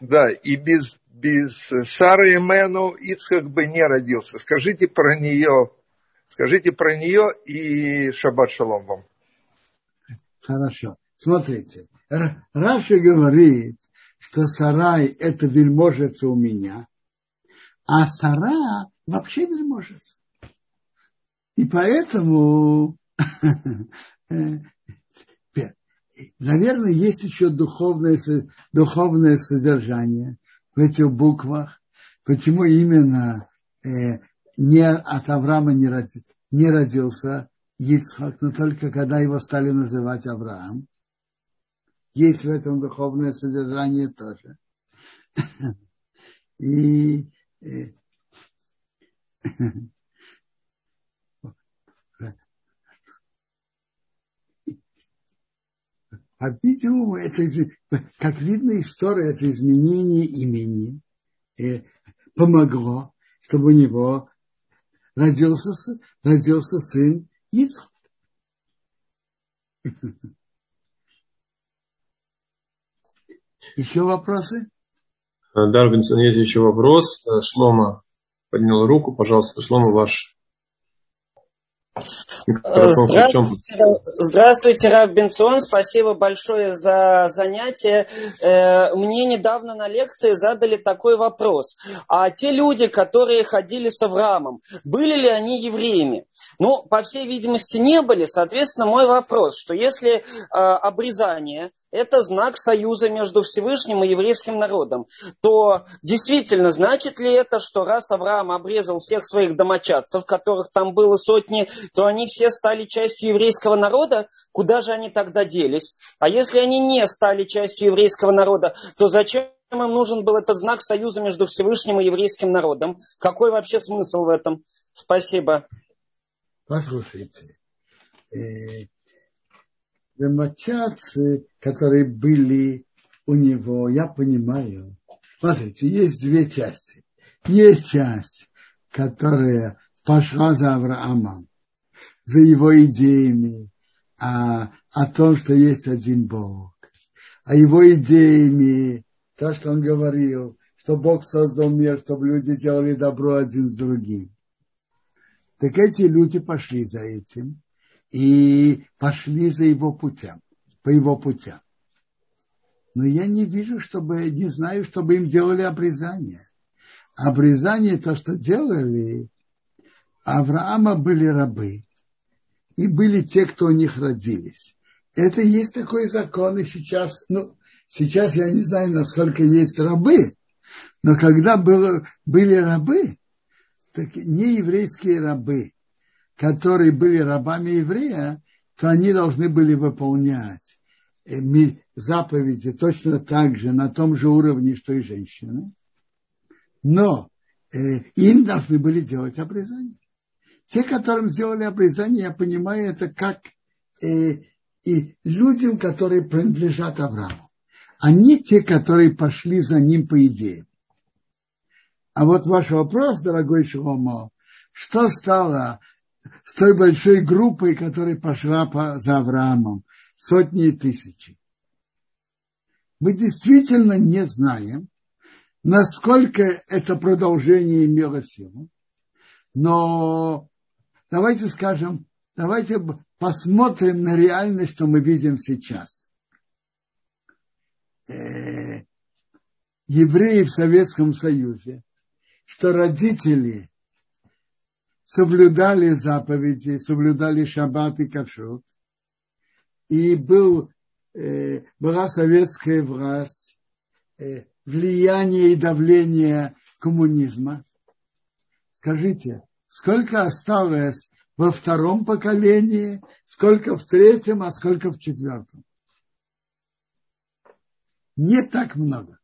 S3: да, и без без Сары и Мену Ицхак бы не родился. Скажите про нее, скажите про нее и Шаббат Шалом вам.
S1: Хорошо. Смотрите, Раши говорит, что Сарай это вельможица у меня, а Сара вообще вельможица. И поэтому, наверное, есть еще духовное, духовное содержание – в этих буквах, почему именно э, не от Авраама не, роди, не родился Ицхак, но только когда его стали называть Авраам. Есть в этом духовное содержание тоже. И э, по-видимому, это, как видно, история, это изменение имени э, помогло, чтобы у него родился, родился сын Ицхак. Еще вопросы?
S2: Дарвинсон, есть еще вопрос. Шлома поднял руку. Пожалуйста, Шлома, ваш.
S4: Здравствуйте, здравствуйте, Рав Бенцион. Спасибо большое за занятие. Э, мне недавно на лекции задали такой вопрос. А те люди, которые ходили с Авраамом, были ли они евреями? Ну, по всей видимости, не были. Соответственно, мой вопрос, что если э, обрезание – это знак союза между Всевышним и еврейским народом, то действительно, значит ли это, что раз Авраам обрезал всех своих домочадцев, которых там было сотни, то они все стали частью еврейского народа? Куда же они тогда делись? А если они не стали частью еврейского народа, то зачем им нужен был этот знак союза между Всевышним и еврейским народом? Какой вообще смысл в этом? Спасибо.
S1: Послушайте, э, домочадцы, которые были у него, я понимаю. Смотрите, есть две части. Есть часть, которая пошла за Авраамом, за его идеями, а, о том, что есть один Бог, а его идеями, то, что он говорил, что Бог создал мир, чтобы люди делали добро один с другим. Так эти люди пошли за этим и пошли за его путем, по его путям. Но я не вижу, чтобы, не знаю, чтобы им делали обрезание. Обрезание, то, что делали, Авраама были рабы, и были те, кто у них родились. Это есть такой закон, и сейчас, ну, сейчас я не знаю, насколько есть рабы, но когда было, были рабы, так не еврейские рабы, которые были рабами еврея, то они должны были выполнять э, заповеди точно так же, на том же уровне, что и женщины. Но э, им должны были делать обрезание. Те, которым сделали обрезание, я понимаю, это как э, и людям, которые принадлежат Аврааму. Они те, которые пошли за ним по идее. А вот ваш вопрос, дорогой Шломо, что стало с той большой группой, которая пошла по, за Авраамом, сотни и тысячи? Мы действительно не знаем, насколько это продолжение имело силу, но давайте скажем, давайте посмотрим на реальность, что мы видим сейчас. Э, евреи в Советском Союзе что родители соблюдали заповеди, соблюдали шаббат и кашрут, и был, э, была советская власть, э, влияние и давление коммунизма. Скажите, сколько осталось во втором поколении, сколько в третьем, а сколько в четвертом? Не так много.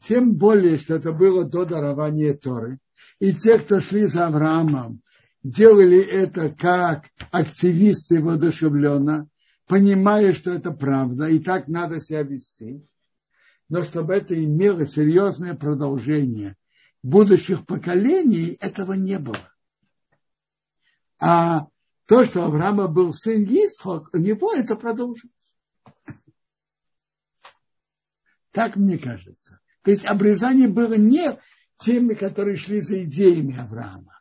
S1: Тем более, что это было до дарования Торы. И те, кто шли за Авраамом, делали это как активисты воодушевленно, понимая, что это правда, и так надо себя вести. Но чтобы это имело серьезное продолжение будущих поколений, этого не было. А то, что Авраама был сын Исхок, у него это продолжилось. Так мне кажется. То есть обрезание было не теми, которые шли за идеями Авраама,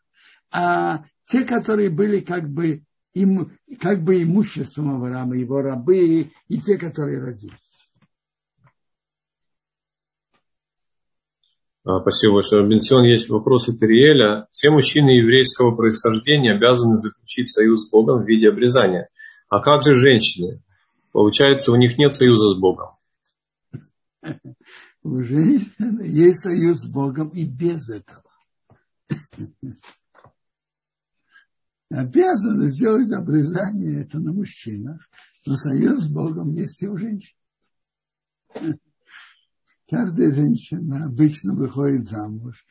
S1: а те, которые были как бы, им, как бы имуществом Авраама, его рабы и те, которые родились.
S2: Спасибо большое. Бенсион, есть вопрос от. Все мужчины еврейского происхождения обязаны заключить союз с Богом в виде обрезания. А как же женщины? Получается, у них нет союза с Богом.
S1: у женщины есть союз с Богом и без этого. Обязаны сделать обрезание это на мужчинах, но союз с Богом есть и у женщин. Каждая женщина обычно выходит замуж,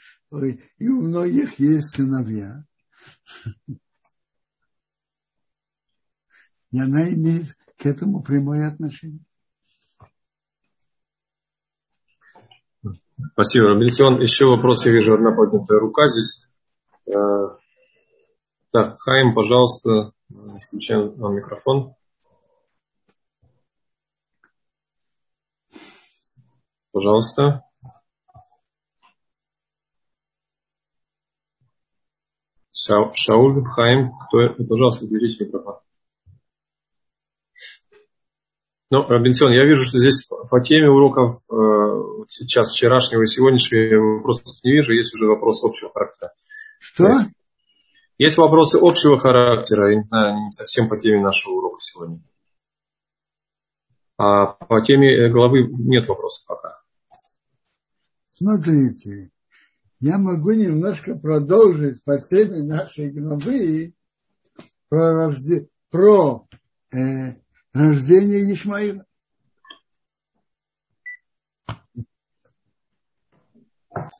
S1: и у многих есть сыновья. И она имеет к этому прямое отношение.
S2: Спасибо, Робинсон. Еще вопрос, я вижу, одна поднятая рука здесь. Э, так, Хайм, пожалуйста, включаем вам микрофон. Пожалуйста. Шауль Хаим, кто, пожалуйста, берите микрофон. Ну, Робинсон, я вижу, что здесь по теме уроков э, сейчас вчерашнего и сегодняшнего вопросов не вижу, есть уже вопрос общего характера.
S1: Что?
S2: Есть вопросы общего характера, я не знаю, не совсем по теме нашего урока сегодня. А по теме главы нет вопросов пока.
S1: Смотрите, я могу немножко продолжить по теме нашей главы про, рожде... про э, рождение Ишмаила.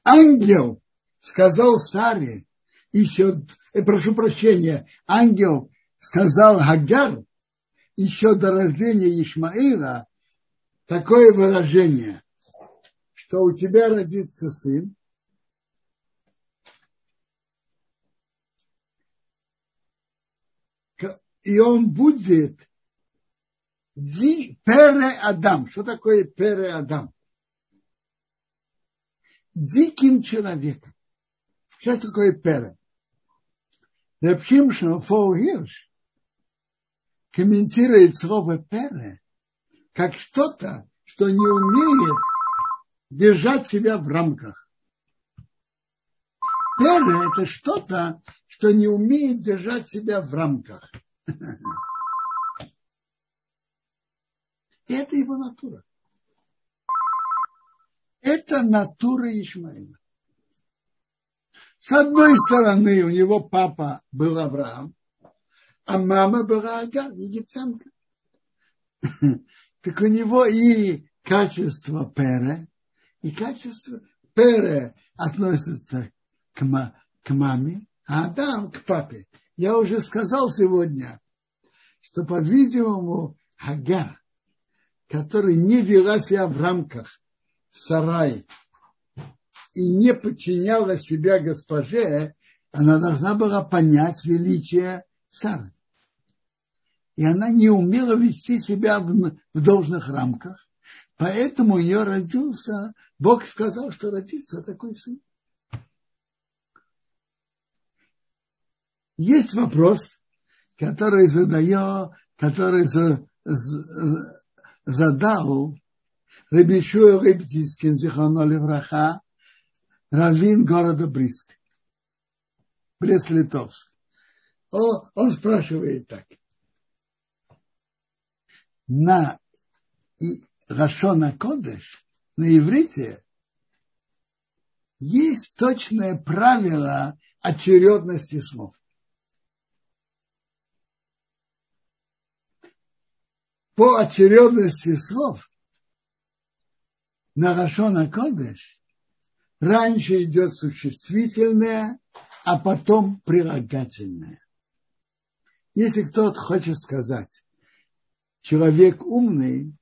S1: Ангел сказал Саре, еще, э, прошу прощения, ангел сказал Хагар еще до рождения Ишмаила такое выражение, что у тебя родится сын, и он будет Ди Пере Адам. Что такое Пере Адам? Диким человеком. Что такое Пере? Рабшимшин Фол Хирш комментирует слово Пере как что-то, что не умеет держать себя в рамках. Пере – это что-то, что не умеет держать себя в рамках. Это его натура. Это натура Ишмаила. С одной стороны, у него папа был Авраам, а мама была Агар, египтянка. Так у него и качество Пере, и качество Пере относится к, к маме, а Адам к папе. Я уже сказал сегодня, что, по-видимому, Агар которая не вела себя в рамках сарай и не подчиняла себя госпоже, она должна была понять величие Сары. И она не умела вести себя в должных рамках. Поэтому у нее родился, Бог сказал, что родится такой сын. Есть вопрос, который задаю, который за, за, задал Рабишуя Рыбтискин, Зихано Левраха, раввин города Бриск, Брест-Литовск. Он, он спрашивает так. На и Рашона Кодеш, на иврите, есть точное правило очередности слов. по очередности слов на Рашона Кодеш раньше идет существительное, а потом прилагательное. Если кто-то хочет сказать, человек умный,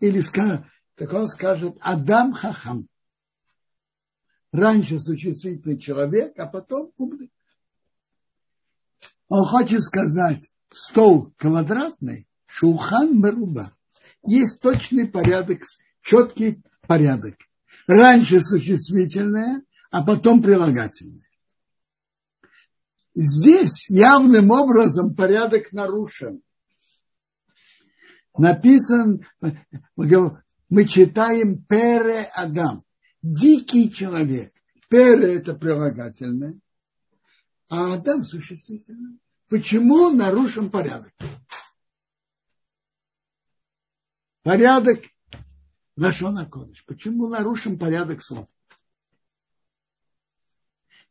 S1: или скажет, так он скажет Адам Хахам. Раньше существительный человек, а потом умный. Он хочет сказать стол квадратный, Шулхан Меруба. Есть точный порядок, четкий порядок. Раньше существительное, а потом прилагательное. Здесь явным образом порядок нарушен. Написан, мы читаем Пере Адам, дикий человек. Пере это прилагательное, а Адам существительное. Почему нарушен порядок? порядок Лашона Кодыш. Почему нарушим порядок слов?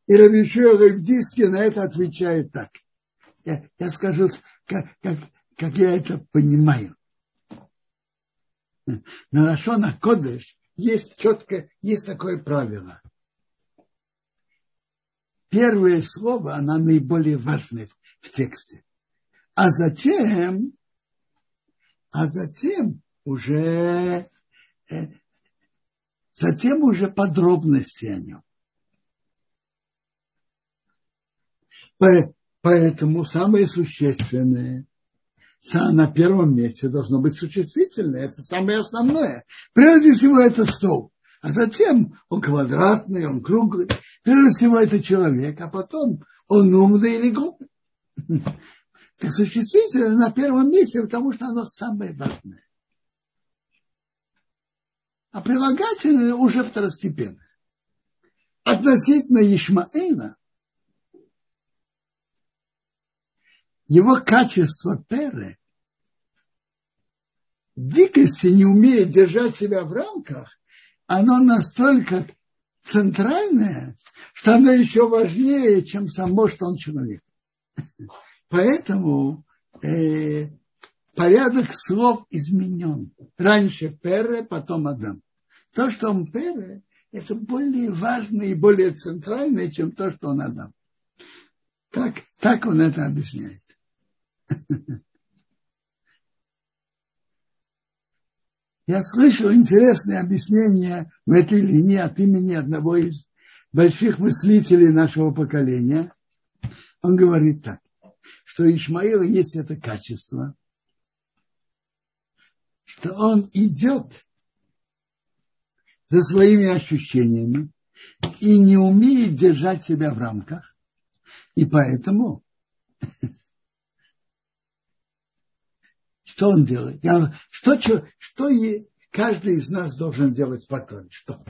S1: И Рабишуя Рабдиски на это отвечает так. Я, я скажу, как, как, как я это понимаю. На Лашона Кодыш есть четко, есть такое правило. Первое слово, оно наиболее важное в тексте. А затем, а затем уже э, затем уже подробности о нем. Поэтому самое существенное на первом месте должно быть существительное. Это самое основное. Прежде всего это стол. А затем он квадратный, он круглый. Прежде всего это человек, а потом он умный или глупый. Так существительное на первом месте, потому что оно самое важное. А прилагательное уже второстепенно. Относительно Ишмаэла, его качество перы, дикости не умеет держать себя в рамках, оно настолько центральное, что оно еще важнее, чем само, что он человек. Поэтому э, порядок слов изменен. Раньше Пере, потом Адам. То, что он Пере, это более важно и более центральное, чем то, что он Адам. Так, так он это объясняет. Я слышал интересное объяснение в этой линии от имени одного из больших мыслителей нашего поколения. Он говорит так, что Ишмаила есть это качество, что он идет за своими ощущениями и не умеет держать себя в рамках. И поэтому Что он делает? Я, что, что, что и каждый из нас должен делать потом? Что?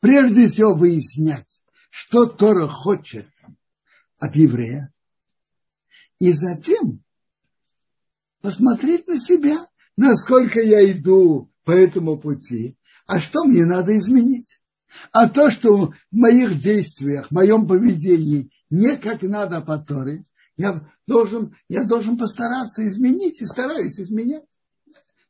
S1: Прежде всего выяснять, что Тора хочет от еврея, и затем посмотреть на себя, насколько я иду по этому пути, а что мне надо изменить. А то, что в моих действиях, в моем поведении не как надо по Торе, я должен, я должен постараться изменить и стараюсь изменять.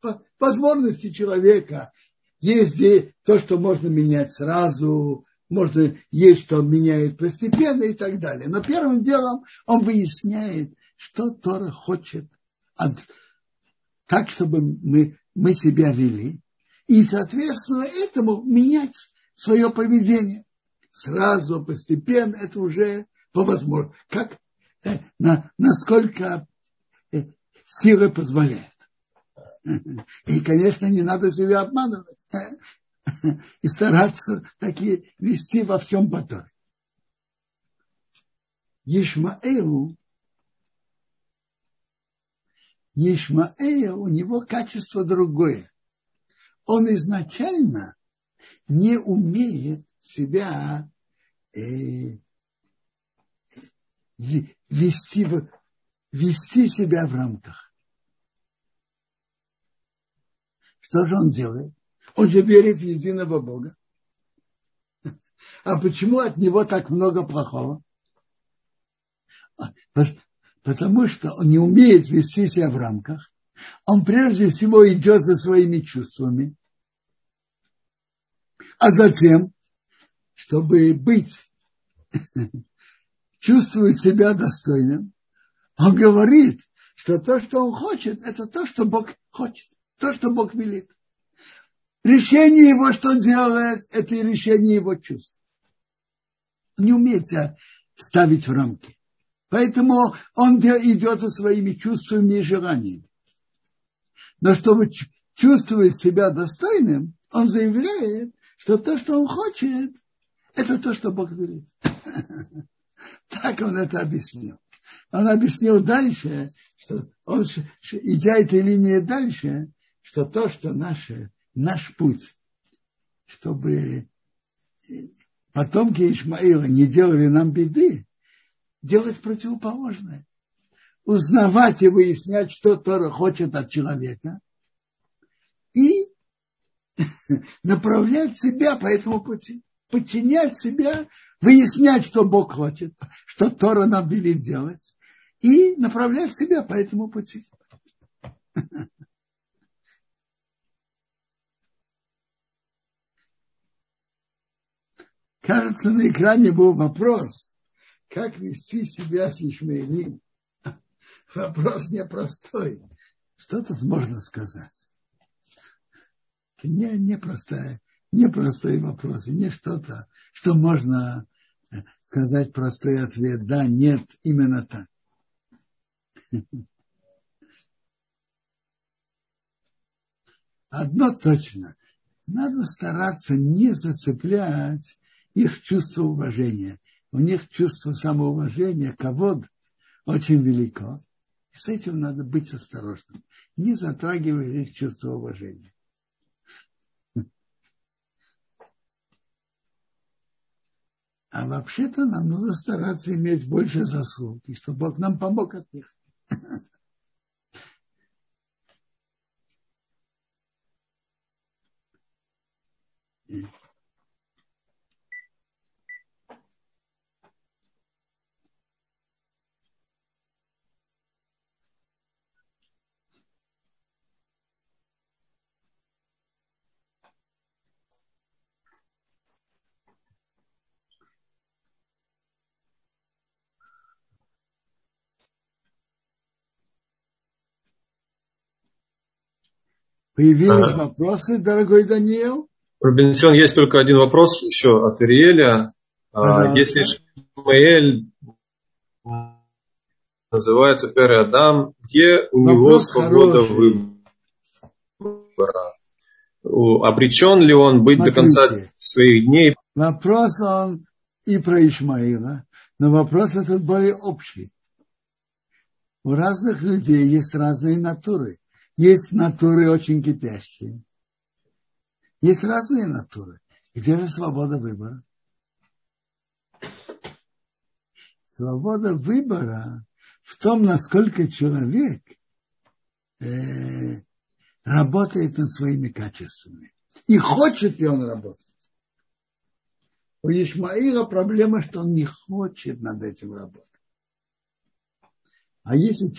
S1: По возможности человека есть то, что можно менять сразу, можно есть, что он меняет постепенно и так далее. Но первым делом он выясняет, что Тора хочет, как чтобы мы, мы себя вели. И, соответственно, этому менять свое поведение. Сразу, постепенно, это уже по возможности. Как на, насколько э, сила позволяет. И, конечно, не надо себя обманывать э, и стараться такие вести во всем потоке. Ишмаэлу, Ишмаэл, у него качество другое. Он изначально не умеет себя э, вести, вести себя в рамках. Что же он делает? Он же верит в единого Бога. А почему от него так много плохого? Потому что он не умеет вести себя в рамках. Он прежде всего идет за своими чувствами. А затем, чтобы быть чувствует себя достойным, он говорит, что то, что он хочет, это то, что Бог хочет, то, что Бог велит. Решение его, что делает, это решение его чувств. Не умеет себя ставить в рамки. Поэтому он идет за своими чувствами и желаниями. Но чтобы чувствовать себя достойным, он заявляет, что то, что он хочет, это то, что Бог велит. Так он это объяснил. Он объяснил дальше, что он, идя этой линией дальше, что то, что наше, наш путь, чтобы потомки Ишмаила не делали нам беды, делать противоположное. Узнавать и выяснять, что Тора хочет от человека, и направлять себя по этому пути подчинять себя, выяснять, что Бог хочет, что Тора нам велит делать, и направлять себя по этому пути. Кажется, на экране был вопрос, как вести себя с Ишмаилим. Вопрос непростой. Что тут можно сказать? Не, непростая непростой вопрос, и не что-то, что можно сказать простой ответ, да, нет, именно так. Одно точно, надо стараться не зацеплять их чувство уважения. У них чувство самоуважения, кого очень велико. И с этим надо быть осторожным, не затрагивая их чувство уважения. А вообще-то нам нужно стараться иметь больше заслуг, и чтобы Бог нам помог от них. Появились ага. вопросы, дорогой Даниил?
S2: Робинсон, есть только один вопрос еще от Ириэля. Ага. Если Шмаэль называется Пер Адам, где у вопрос него свобода хороший. выбора? Обречен ли он быть Смотрите, до конца своих дней?
S1: Вопрос он и про Ишмаила, но вопрос этот более общий. У разных людей есть разные натуры. Есть натуры очень кипящие. Есть разные натуры. Где же свобода выбора? Свобода выбора в том, насколько человек э, работает над своими качествами. И хочет ли он работать. У Ишмаила проблема, что он не хочет над этим работать. А если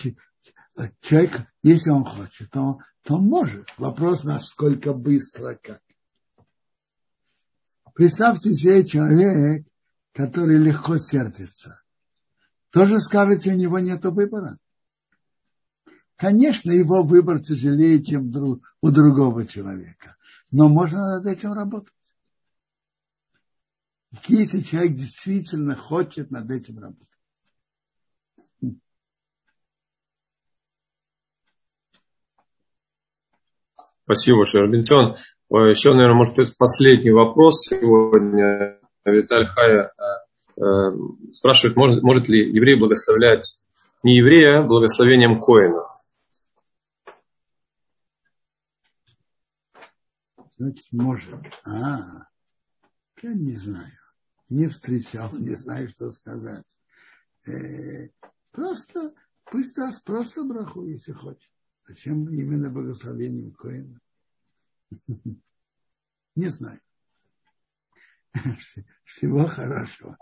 S1: человек, если он хочет, то, то он может. Вопрос, насколько быстро, как. Представьте себе человек, который легко сердится. Тоже скажете, у него нет выбора. Конечно, его выбор тяжелее, чем у другого человека. Но можно над этим работать. Если человек действительно хочет над этим работать.
S2: Спасибо большое, Робинсон. Еще, наверное, может быть, последний вопрос сегодня. Виталь Хая э, э, спрашивает, может, может ли еврей благословлять не еврея благословением коинов?
S1: Может. А, я не знаю. Не встречал, не знаю, что сказать. Э, просто, пусть даст просто браху, если хочет. Зачем именно благословением Коина? Не знаю. Всего хорошего.